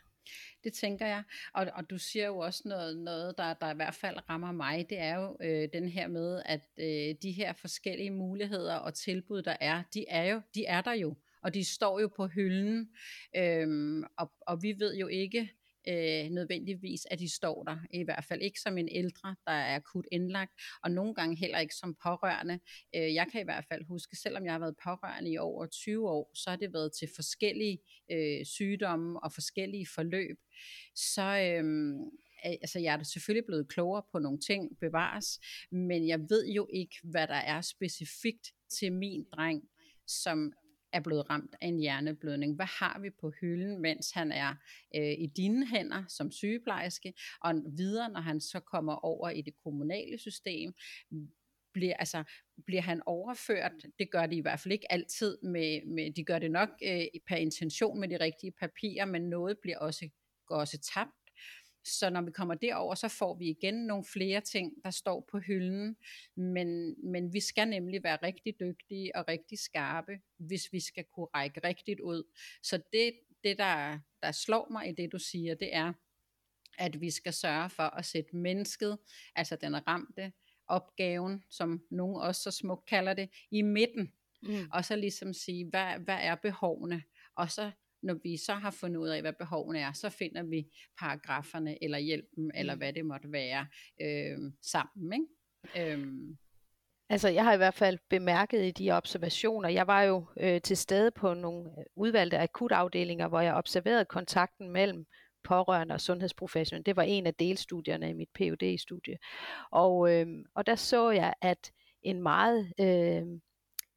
Det tænker jeg. Og, og du siger jo også noget, noget der, der i hvert fald rammer mig. Det er jo øh, den her med, at øh, de her forskellige muligheder og tilbud, der er, de er jo, de er der jo og de står jo på hylden, øhm, og, og vi ved jo ikke øh, nødvendigvis, at de står der, i hvert fald ikke som en ældre, der er akut indlagt, og nogle gange heller ikke som pårørende. Øh, jeg kan i hvert fald huske, selvom jeg har været pårørende i over 20 år, så har det været til forskellige øh, sygdomme og forskellige forløb. Så øh, altså jeg er da selvfølgelig blevet klogere på nogle ting, bevares, men jeg ved jo ikke, hvad der er specifikt til min dreng, som er blevet ramt af en hjerneblødning. Hvad har vi på hylden, mens han er øh, i dine hænder som sygeplejerske, og videre, når han så kommer over i det kommunale system, bliver, altså, bliver han overført, det gør de i hvert fald ikke altid, med, med, de gør det nok øh, per intention med de rigtige papirer, men noget bliver også, går også tabt så når vi kommer derover, så får vi igen nogle flere ting, der står på hylden. Men, men vi skal nemlig være rigtig dygtige og rigtig skarpe, hvis vi skal kunne række rigtigt ud. Så det, det der, der slår mig i det, du siger, det er, at vi skal sørge for at sætte mennesket, altså den ramte, opgaven, som nogen også så smukt kalder det, i midten. Mm. Og så ligesom sige, hvad, hvad er behovene? Og så når vi så har fundet ud af, hvad behovene er, så finder vi paragraferne eller hjælpen, mm. eller hvad det måtte være, øh, sammen. Ikke? Øh. Altså, jeg har i hvert fald bemærket i de observationer, jeg var jo øh, til stede på nogle øh, udvalgte akutafdelinger, hvor jeg observerede kontakten mellem pårørende og sundhedsprofessionelle. Det var en af delstudierne i mit phd studie Og, øh, og der så jeg, at en meget øh,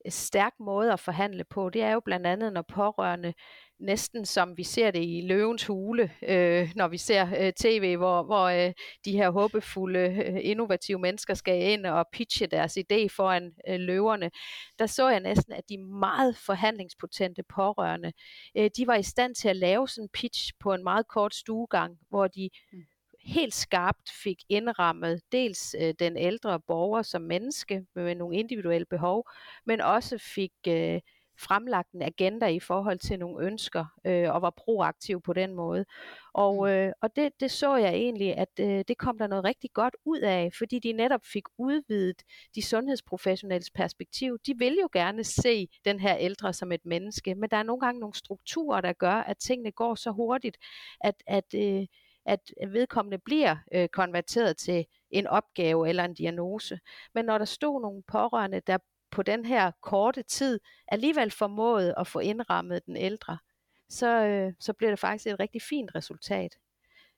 stærk måde at forhandle på, det er jo blandt andet, når pårørende næsten som vi ser det i løvens hule, øh, når vi ser øh, tv, hvor, hvor øh, de her håbefulde, øh, innovative mennesker skal ind og pitche deres idé foran øh, løverne, der så jeg næsten, at de meget forhandlingspotente pårørende, øh, de var i stand til at lave sådan en pitch på en meget kort stuegang, hvor de mm helt skarpt fik indrammet dels øh, den ældre borger som menneske med nogle individuelle behov, men også fik øh, fremlagt en agenda i forhold til nogle ønsker, øh, og var proaktiv på den måde. Og, mm. øh, og det, det så jeg egentlig, at øh, det kom der noget rigtig godt ud af, fordi de netop fik udvidet de sundhedsprofessionelles perspektiv. De vil jo gerne se den her ældre som et menneske, men der er nogle gange nogle strukturer, der gør, at tingene går så hurtigt, at, at øh, at vedkommende bliver øh, konverteret til en opgave eller en diagnose. Men når der stod nogle pårørende, der på den her korte tid alligevel formåede at få indrammet den ældre, så, øh, så bliver det faktisk et rigtig fint resultat.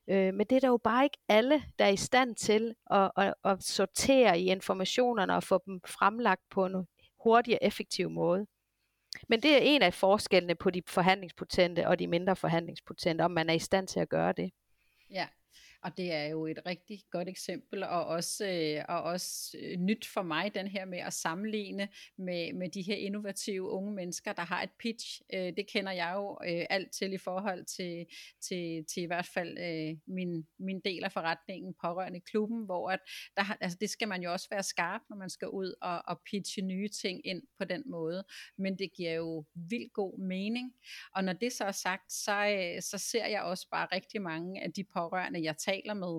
Øh, men det er der jo bare ikke alle, der er i stand til at, at, at sortere i informationerne og få dem fremlagt på en hurtig og effektiv måde. Men det er en af forskellene på de forhandlingspotente og de mindre forhandlingspotente, om man er i stand til at gøre det. Ja, og det er jo et rigtig godt eksempel, og også, øh, og også øh, nyt for mig, den her med at sammenligne med, med de her innovative unge mennesker, der har et pitch. Øh, det kender jeg jo øh, alt til i forhold til, til, til i hvert fald øh, min, min del af forretningen, pårørende klubben, hvor at der, altså det skal man jo også være skarp, når man skal ud og, og pitche nye ting ind på den måde. Men det giver jo vildt god mening. Og når det så er sagt, så, øh, så ser jeg også bare rigtig mange af de pårørende, jeg taler med,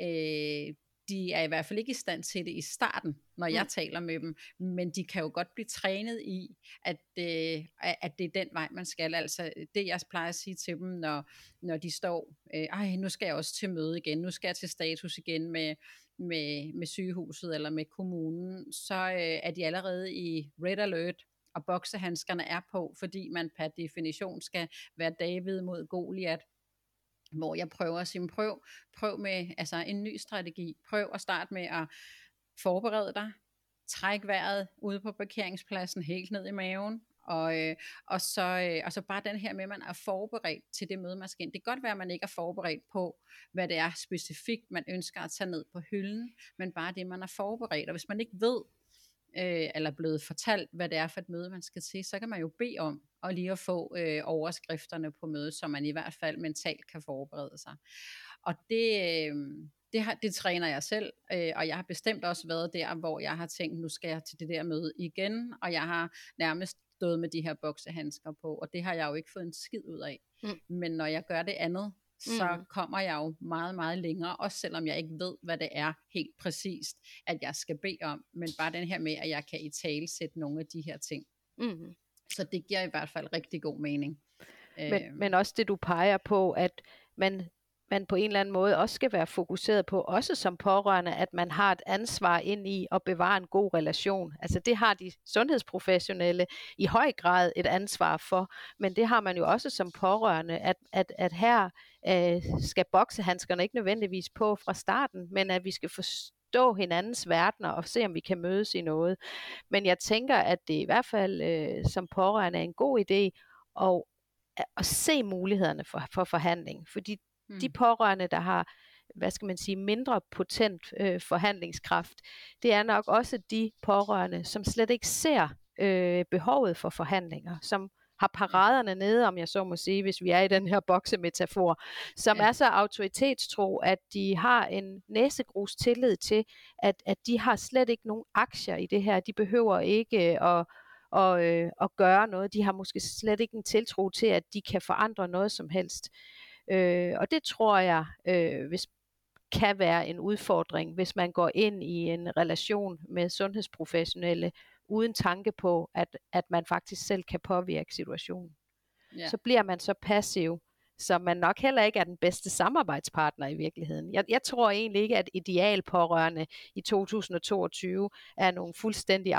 øh, de er i hvert fald ikke i stand til det i starten, når jeg mm. taler med dem, men de kan jo godt blive trænet i, at, øh, at det er den vej, man skal. Altså det, jeg plejer at sige til dem, når, når de står, øh, ej, nu skal jeg også til møde igen, nu skal jeg til status igen med, med, med sygehuset eller med kommunen, så øh, er de allerede i red alert, og boksehandskerne er på, fordi man per definition skal være David mod Goliat hvor jeg prøver at sige, prøv, prøv med altså en ny strategi. Prøv at starte med at forberede dig. Træk vejret ude på parkeringspladsen helt ned i maven. Og, øh, og, så, øh, og så bare den her med, at man er forberedt til det møde, man skal ind. Det kan godt være, at man ikke er forberedt på, hvad det er specifikt, man ønsker at tage ned på hylden, men bare det, man er forberedt. Og hvis man ikke ved, øh, eller blevet fortalt, hvad det er for et møde, man skal til, så kan man jo bede om at lige at få øh, overskrifterne på mødet, så man i hvert fald mentalt kan forberede sig. Og det, øh, det, har, det træner jeg selv, øh, og jeg har bestemt også været der, hvor jeg har tænkt, nu skal jeg til det der møde igen, og jeg har nærmest stået med de her boksehandsker på, og det har jeg jo ikke fået en skid ud af. Mm. Men når jeg gør det andet, så mm. kommer jeg jo meget, meget længere, også selvom jeg ikke ved, hvad det er helt præcist, at jeg skal bede om, men bare den her med, at jeg kan i tale sætte nogle af de her ting. Mm. Så det giver i hvert fald rigtig god mening. Men, øh, men også det, du peger på, at man man på en eller anden måde også skal være fokuseret på, også som pårørende, at man har et ansvar ind i at bevare en god relation. Altså det har de sundhedsprofessionelle i høj grad et ansvar for, men det har man jo også som pårørende, at, at, at her øh, skal boksehandskerne ikke nødvendigvis på fra starten, men at vi skal forstå hinandens verdener og se, om vi kan mødes i noget. Men jeg tænker, at det i hvert fald øh, som pårørende er en god idé at, at se mulighederne for, for forhandling, fordi Mm. De pårørende, der har hvad skal man sige, mindre potent øh, forhandlingskraft, det er nok også de pårørende, som slet ikke ser øh, behovet for forhandlinger, som har paraderne nede, om jeg så må sige, hvis vi er i den her boksemetafor, som ja. er så autoritetstro, at de har en næsegrus tillid til, at, at de har slet ikke nogen aktier i det her. De behøver ikke at, at, øh, at gøre noget. De har måske slet ikke en tiltro til, at de kan forandre noget som helst. Øh, og det tror jeg, øh, hvis kan være en udfordring, hvis man går ind i en relation med sundhedsprofessionelle, uden tanke på, at, at man faktisk selv kan påvirke situationen. Ja. Så bliver man så passiv, så man nok heller ikke er den bedste samarbejdspartner i virkeligheden. Jeg, jeg tror egentlig ikke, at idealpårørende i 2022 er nogle fuldstændig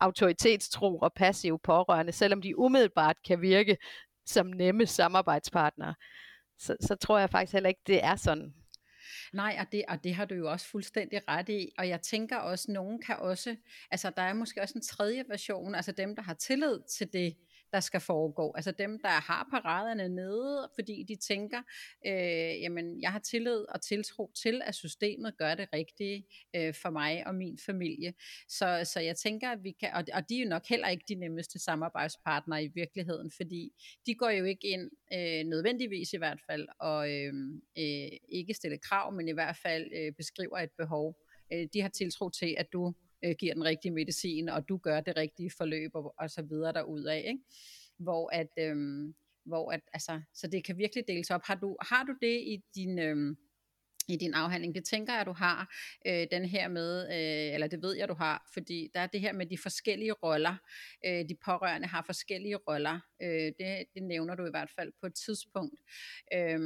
autoritetstro og passive pårørende, selvom de umiddelbart kan virke som nemme samarbejdspartnere så, så tror jeg faktisk heller ikke, det er sådan. Nej, og det, og det har du jo også fuldstændig ret i, og jeg tænker også, nogen kan også, altså der er måske også en tredje version, altså dem, der har tillid til det, der skal foregå. Altså dem, der har paraderne nede, fordi de tænker, øh, jamen jeg har tillid og tiltro til, at systemet gør det rigtige øh, for mig og min familie. Så, så jeg tænker, at vi kan, og, og de er jo nok heller ikke de nemmeste samarbejdspartnere i virkeligheden, fordi de går jo ikke ind, øh, nødvendigvis i hvert fald, og øh, øh, ikke stille krav, men i hvert fald øh, beskriver et behov. Øh, de har tiltro til, at du øh, giver den rigtige medicin, og du gør det rigtige forløb, og, og så videre derudad, ikke? Hvor at, øh, hvor at, altså, så det kan virkelig deles op. Har du, har du det i din, øh, i din afhandling. Det tænker jeg, du har øh, den her med, øh, eller det ved jeg, du har, fordi der er det her med de forskellige roller. Øh, de pårørende har forskellige roller. Øh, det, det nævner du i hvert fald på et tidspunkt. Øh,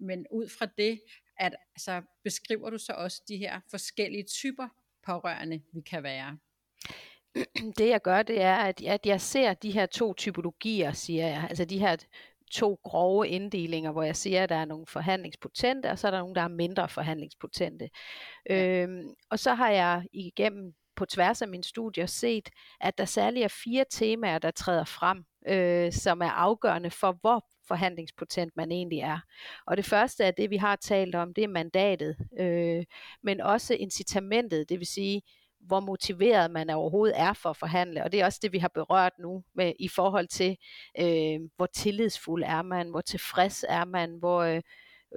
men ud fra det, at, altså, beskriver du så også de her forskellige typer pårørende vi kan være? *clears throat* det jeg gør, det er, at, at jeg ser de her to typologier, siger jeg. Altså de her to grove inddelinger, hvor jeg siger, at der er nogle forhandlingspotente, og så er der nogle, der er mindre forhandlingspotente. Ja. Øhm, og så har jeg igennem på tværs af mine studier set, at der særligt er fire temaer, der træder frem, øh, som er afgørende for, hvor forhandlingspotent man egentlig er. Og det første er det, vi har talt om, det er mandatet, øh, men også incitamentet, det vil sige, hvor motiveret man overhovedet er for at forhandle. Og det er også det, vi har berørt nu med, i forhold til, øh, hvor tillidsfuld er man, hvor tilfreds er man, hvor, øh,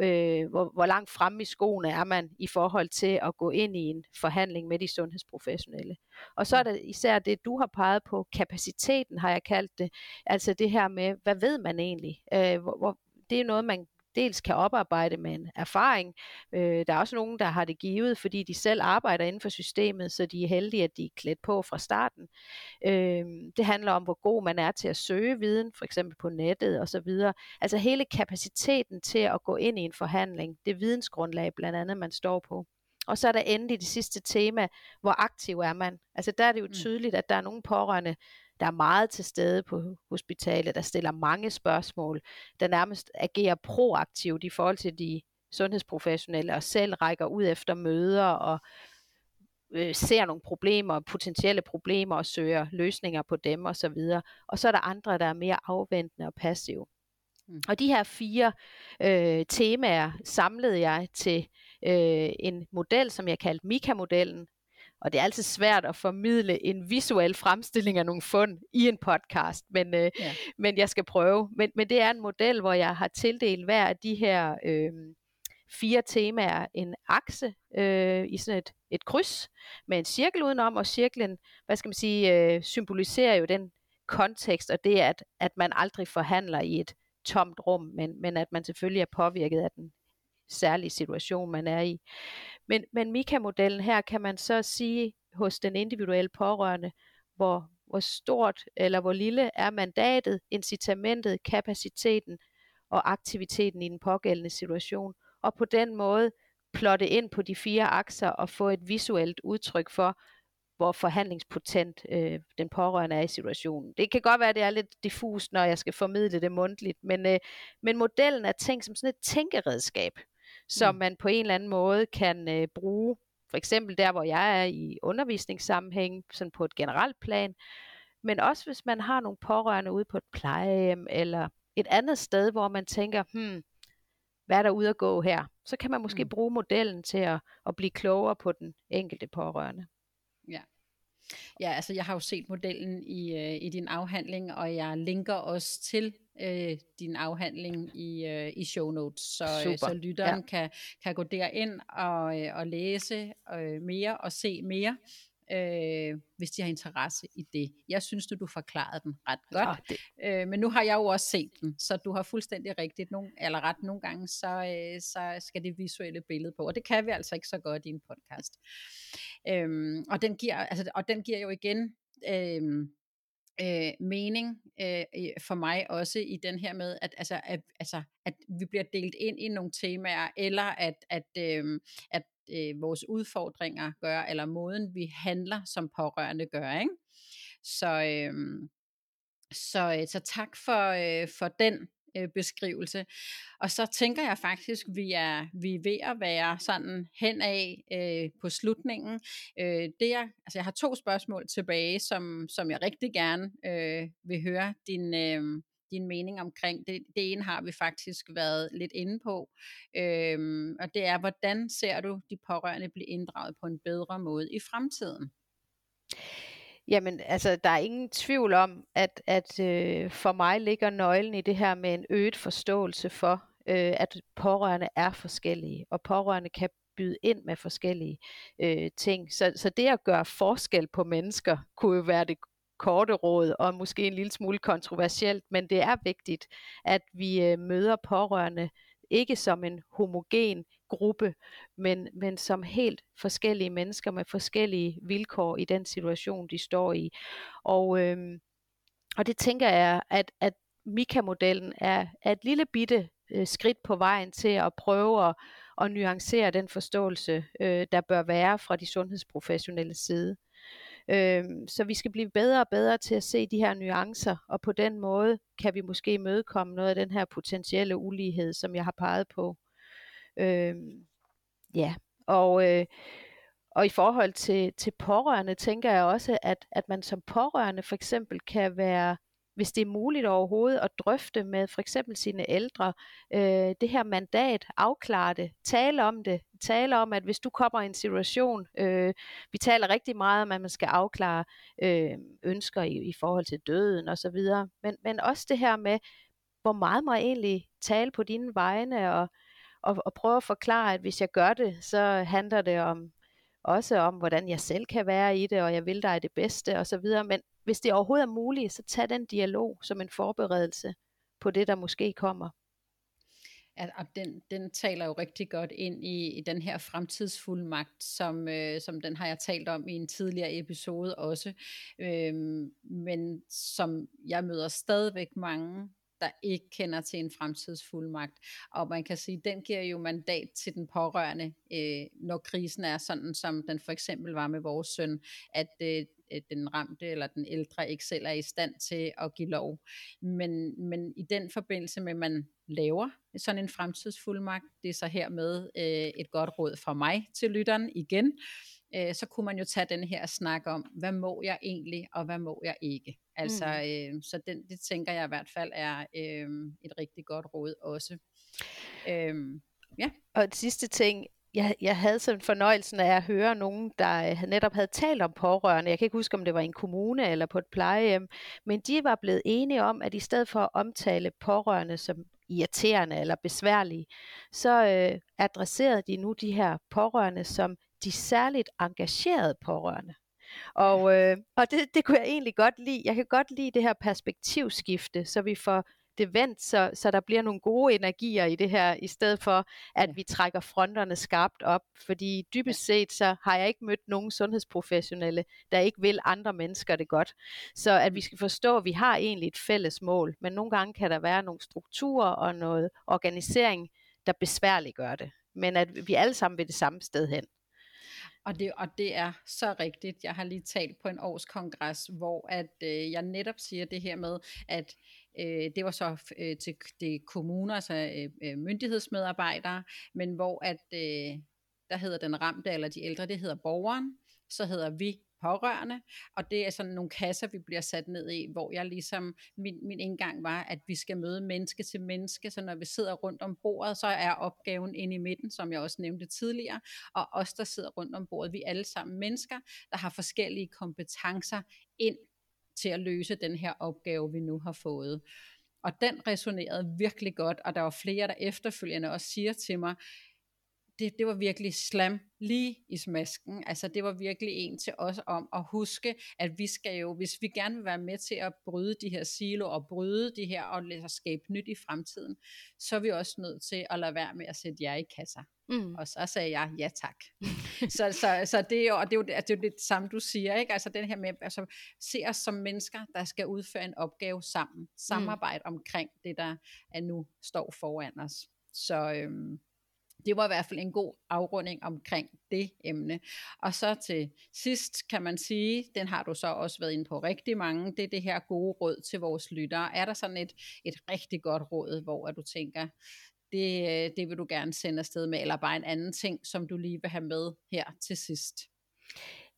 øh, hvor, hvor langt fremme i skoene er man i forhold til at gå ind i en forhandling med de sundhedsprofessionelle. Og så er der især det, du har peget på, kapaciteten har jeg kaldt det, altså det her med, hvad ved man egentlig? Øh, hvor, hvor, det er noget, man dels kan oparbejde med en erfaring. Øh, der er også nogen, der har det givet, fordi de selv arbejder inden for systemet, så de er heldige, at de er klædt på fra starten. Øh, det handler om, hvor god man er til at søge viden, for eksempel på nettet osv. Altså hele kapaciteten til at gå ind i en forhandling, det vidensgrundlag blandt andet, man står på. Og så er der endelig det sidste tema, hvor aktiv er man? Altså der er det jo mm. tydeligt, at der er nogle pårørende, der er meget til stede på hospitalet, der stiller mange spørgsmål, der nærmest agerer proaktivt i forhold til de sundhedsprofessionelle og selv rækker ud efter møder og øh, ser nogle problemer, potentielle problemer og søger løsninger på dem osv. Og, og så er der andre, der er mere afventende og passive. Mm. Og de her fire øh, temaer samlede jeg til øh, en model, som jeg kaldte Mika-modellen, og det er altid svært at formidle en visuel fremstilling af nogle fund i en podcast, men, øh, ja. men jeg skal prøve. Men, men det er en model, hvor jeg har tildelt hver af de her øh, fire temaer en akse øh, i sådan et, et kryds med en cirkel udenom, og cirklen, hvad skal man sige, øh, symboliserer jo den kontekst, og det at, at man aldrig forhandler i et tomt rum, men, men at man selvfølgelig er påvirket af den særlige situation, man er i. Men, men Mika-modellen her kan man så sige hos den individuelle pårørende, hvor, hvor stort eller hvor lille er mandatet, incitamentet, kapaciteten og aktiviteten i den pågældende situation. Og på den måde plotte ind på de fire akser og få et visuelt udtryk for, hvor forhandlingspotent øh, den pårørende er i situationen. Det kan godt være, at det er lidt diffust, når jeg skal formidle det mundtligt, men, øh, men modellen er tænkt som sådan et tænkeredskab som mm. man på en eller anden måde kan øh, bruge, for eksempel der, hvor jeg er i undervisningssammenhæng, sådan på et generelt plan, men også hvis man har nogle pårørende ude på et plejehjem, eller et andet sted, hvor man tænker, hmm, hvad er der ude at gå her? Så kan man måske mm. bruge modellen til at, at blive klogere på den enkelte pårørende. Ja. Altså jeg har jo set modellen i, øh, i din afhandling, og jeg linker også til øh, din afhandling i, øh, i show notes, så, øh, så lytteren ja. kan, kan gå derind og, øh, og læse øh, mere og se mere, øh, hvis de har interesse i det. Jeg synes du, du forklarede den ret godt, ja, det. øh, men nu har jeg jo også set den, så du har fuldstændig rigtigt, nogle, eller ret nogle gange, så, øh, så skal det visuelle billede på, og det kan vi altså ikke så godt i en podcast. Øhm, og, den giver, altså, og den giver jo igen... øhm, øh, mening øh, for mig også i den her med, at, altså, at, altså, at vi bliver delt ind i nogle temaer, eller at, at, øh, at øh, vores udfordringer gør, eller måden vi handler som pårørende gør. Ikke? Så, øhm, øh, så, så tak for, øh, for den øh, beskrivelse. Og så tænker jeg faktisk, vi er vi er ved at være sådan hen af øh, på slutningen. Øh, det er, altså jeg har to spørgsmål tilbage, som, som jeg rigtig gerne øh, vil høre din, øh, din mening omkring. Det, det ene har vi faktisk været lidt inde på, øh, og det er, hvordan ser du de pårørende blive inddraget på en bedre måde i fremtiden? Jamen, altså, der er ingen tvivl om, at, at øh, for mig ligger nøglen i det her med en øget forståelse for, øh, at pårørende er forskellige, og pårørende kan byde ind med forskellige øh, ting. Så, så det at gøre forskel på mennesker, kunne jo være det korte råd, og måske en lille smule kontroversielt, men det er vigtigt, at vi øh, møder pårørende ikke som en homogen gruppe, men, men som helt forskellige mennesker med forskellige vilkår i den situation, de står i. Og, øhm, og det tænker jeg, at, at Mika-modellen er, er et lille bitte øh, skridt på vejen til at prøve at, at nuancere den forståelse, øh, der bør være fra de sundhedsprofessionelle side. Øh, så vi skal blive bedre og bedre til at se de her nuancer, og på den måde kan vi måske mødekomme noget af den her potentielle ulighed, som jeg har peget på. Øh, ja, og, øh, og i forhold til, til pårørende, tænker jeg også, at, at man som pårørende for eksempel kan være hvis det er muligt overhovedet at drøfte med for eksempel sine ældre, øh, det her mandat, afklare det, tale om det, tale om, at hvis du kommer i en situation, øh, vi taler rigtig meget om, at man skal afklare øh, ønsker i, i forhold til døden osv., men, men også det her med, hvor meget må jeg egentlig tale på dine vegne, og, og, og prøve at forklare, at hvis jeg gør det, så handler det om også om, hvordan jeg selv kan være i det, og jeg vil dig det bedste osv., men hvis det overhovedet er muligt, så tag den dialog som en forberedelse på det, der måske kommer. At, at den, den taler jo rigtig godt ind i, i den her fremtidsfuldmagt, som, øh, som den har jeg talt om i en tidligere episode også, øhm, men som jeg møder stadigvæk mange, der ikke kender til en fremtidsfuldmagt. Og man kan sige, den giver jo mandat til den pårørende, øh, når krisen er sådan, som den for eksempel var med vores søn, at øh, den ramte eller den ældre ikke selv er i stand til at give lov. Men, men i den forbindelse med, at man laver sådan en fremtidsfuldmagt, det er så hermed øh, et godt råd fra mig til lytteren igen, øh, så kunne man jo tage den her snak om, hvad må jeg egentlig, og hvad må jeg ikke. Altså, mm. øh, så den, det tænker jeg i hvert fald er øh, et rigtig godt råd også. Øh, ja. Og det sidste ting, jeg, jeg havde sådan fornøjelsen af at høre nogen, der netop havde talt om pårørende. Jeg kan ikke huske, om det var i en kommune eller på et plejehjem, men de var blevet enige om, at i stedet for at omtale pårørende som irriterende eller besværlige, så øh, adresserede de nu de her pårørende som de særligt engagerede pårørende. Og, øh, og det, det kunne jeg egentlig godt lide. Jeg kan godt lide det her perspektivskifte, så vi får det vendt, så, så der bliver nogle gode energier i det her, i stedet for, at vi trækker fronterne skarpt op. Fordi dybest set, så har jeg ikke mødt nogen sundhedsprofessionelle, der ikke vil andre mennesker det godt. Så at vi skal forstå, at vi har egentlig et fælles mål, men nogle gange kan der være nogle strukturer og noget organisering, der besværliggør det. Men at vi alle sammen vil det samme sted hen. Og det, og det er så rigtigt. Jeg har lige talt på en årskongres, hvor at øh, jeg netop siger det her med, at øh, det var så øh, til det kommuner, altså øh, øh, myndighedsmedarbejdere, men hvor at øh, der hedder den ramte eller de ældre, det hedder borgeren, så hedder vi pårørende, og det er sådan nogle kasser, vi bliver sat ned i, hvor jeg ligesom, min, min indgang var, at vi skal møde menneske til menneske, så når vi sidder rundt om bordet, så er opgaven inde i midten, som jeg også nævnte tidligere, og os, der sidder rundt om bordet, vi er alle sammen mennesker, der har forskellige kompetencer ind til at løse den her opgave, vi nu har fået. Og den resonerede virkelig godt, og der var flere, der efterfølgende også siger til mig, det, det var virkelig slam lige i smasken. Altså det var virkelig en til os om at huske, at vi skal jo, hvis vi gerne vil være med til at bryde de her silo og bryde de her og lade skabe nyt i fremtiden, så er vi også nødt til at lade være med at sætte jer i kasser. Mm. Og så sagde jeg ja tak. *laughs* så, så, så det er jo, og det er jo, det er jo det samme du siger, ikke? Altså den her med, altså se os som mennesker, der skal udføre en opgave sammen. Samarbejde mm. omkring det, der er nu står foran os. Så øhm, det var i hvert fald en god afrunding omkring det emne. Og så til sidst kan man sige, den har du så også været inde på rigtig mange, det er det her gode råd til vores lyttere. Er der sådan et, et rigtig godt råd, hvor du tænker, det, det vil du gerne sende afsted med, eller bare en anden ting, som du lige vil have med her til sidst?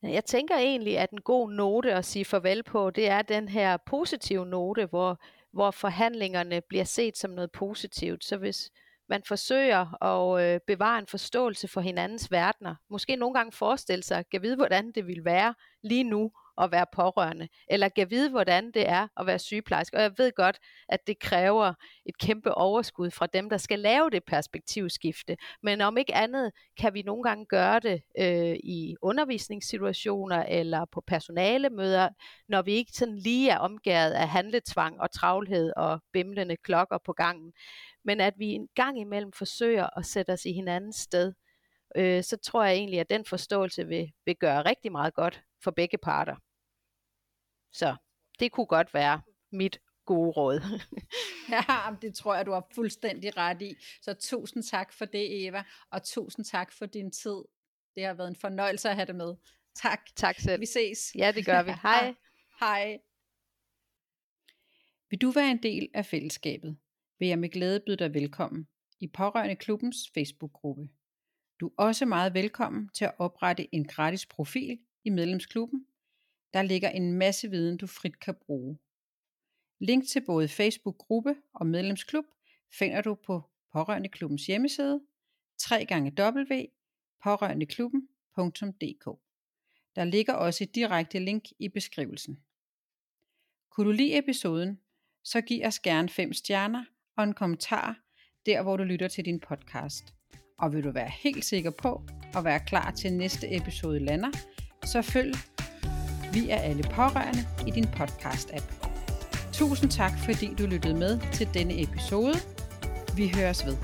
Jeg tænker egentlig, at en god note at sige farvel på, det er den her positive note, hvor, hvor forhandlingerne bliver set som noget positivt. Så hvis, man forsøger at øh, bevare en forståelse for hinandens verdener. Måske nogle gange forestille sig, at vide, hvordan det vil være lige nu at være pårørende, eller kan vide, hvordan det er at være sygeplejerske. Og jeg ved godt, at det kræver et kæmpe overskud fra dem, der skal lave det perspektivskifte. Men om ikke andet, kan vi nogle gange gøre det øh, i undervisningssituationer eller på personalemøder, når vi ikke sådan lige er omgået af handletvang og travlhed og bimlende klokker på gangen men at vi en gang imellem forsøger at sætte os i hinandens sted, øh, så tror jeg egentlig, at den forståelse vil, vil gøre rigtig meget godt for begge parter. Så det kunne godt være mit gode råd. *laughs* ja, det tror jeg, du har fuldstændig ret i. Så tusind tak for det, Eva, og tusind tak for din tid. Det har været en fornøjelse at have det med. Tak. Tak selv. Vi ses. Ja, det gør vi. *laughs* Hej. Hej. Vil du være en del af fællesskabet, vil jeg med glæde byde dig velkommen i Pårørende Klubbens Facebook-gruppe. Du er også meget velkommen til at oprette en gratis profil i medlemsklubben. Der ligger en masse viden, du frit kan bruge. Link til både Facebook-gruppe og medlemsklub finder du på Pårørendeklubbens hjemmeside www.pårørendeklubben.dk. Der ligger også et direkte link i beskrivelsen. Kunne du lide episoden, så giv os gerne 5 stjerner og en kommentar der, hvor du lytter til din podcast. Og vil du være helt sikker på at være klar til næste episode lander, så følg vi er alle pårørende i din podcast-app. Tusind tak, fordi du lyttede med til denne episode. Vi høres ved.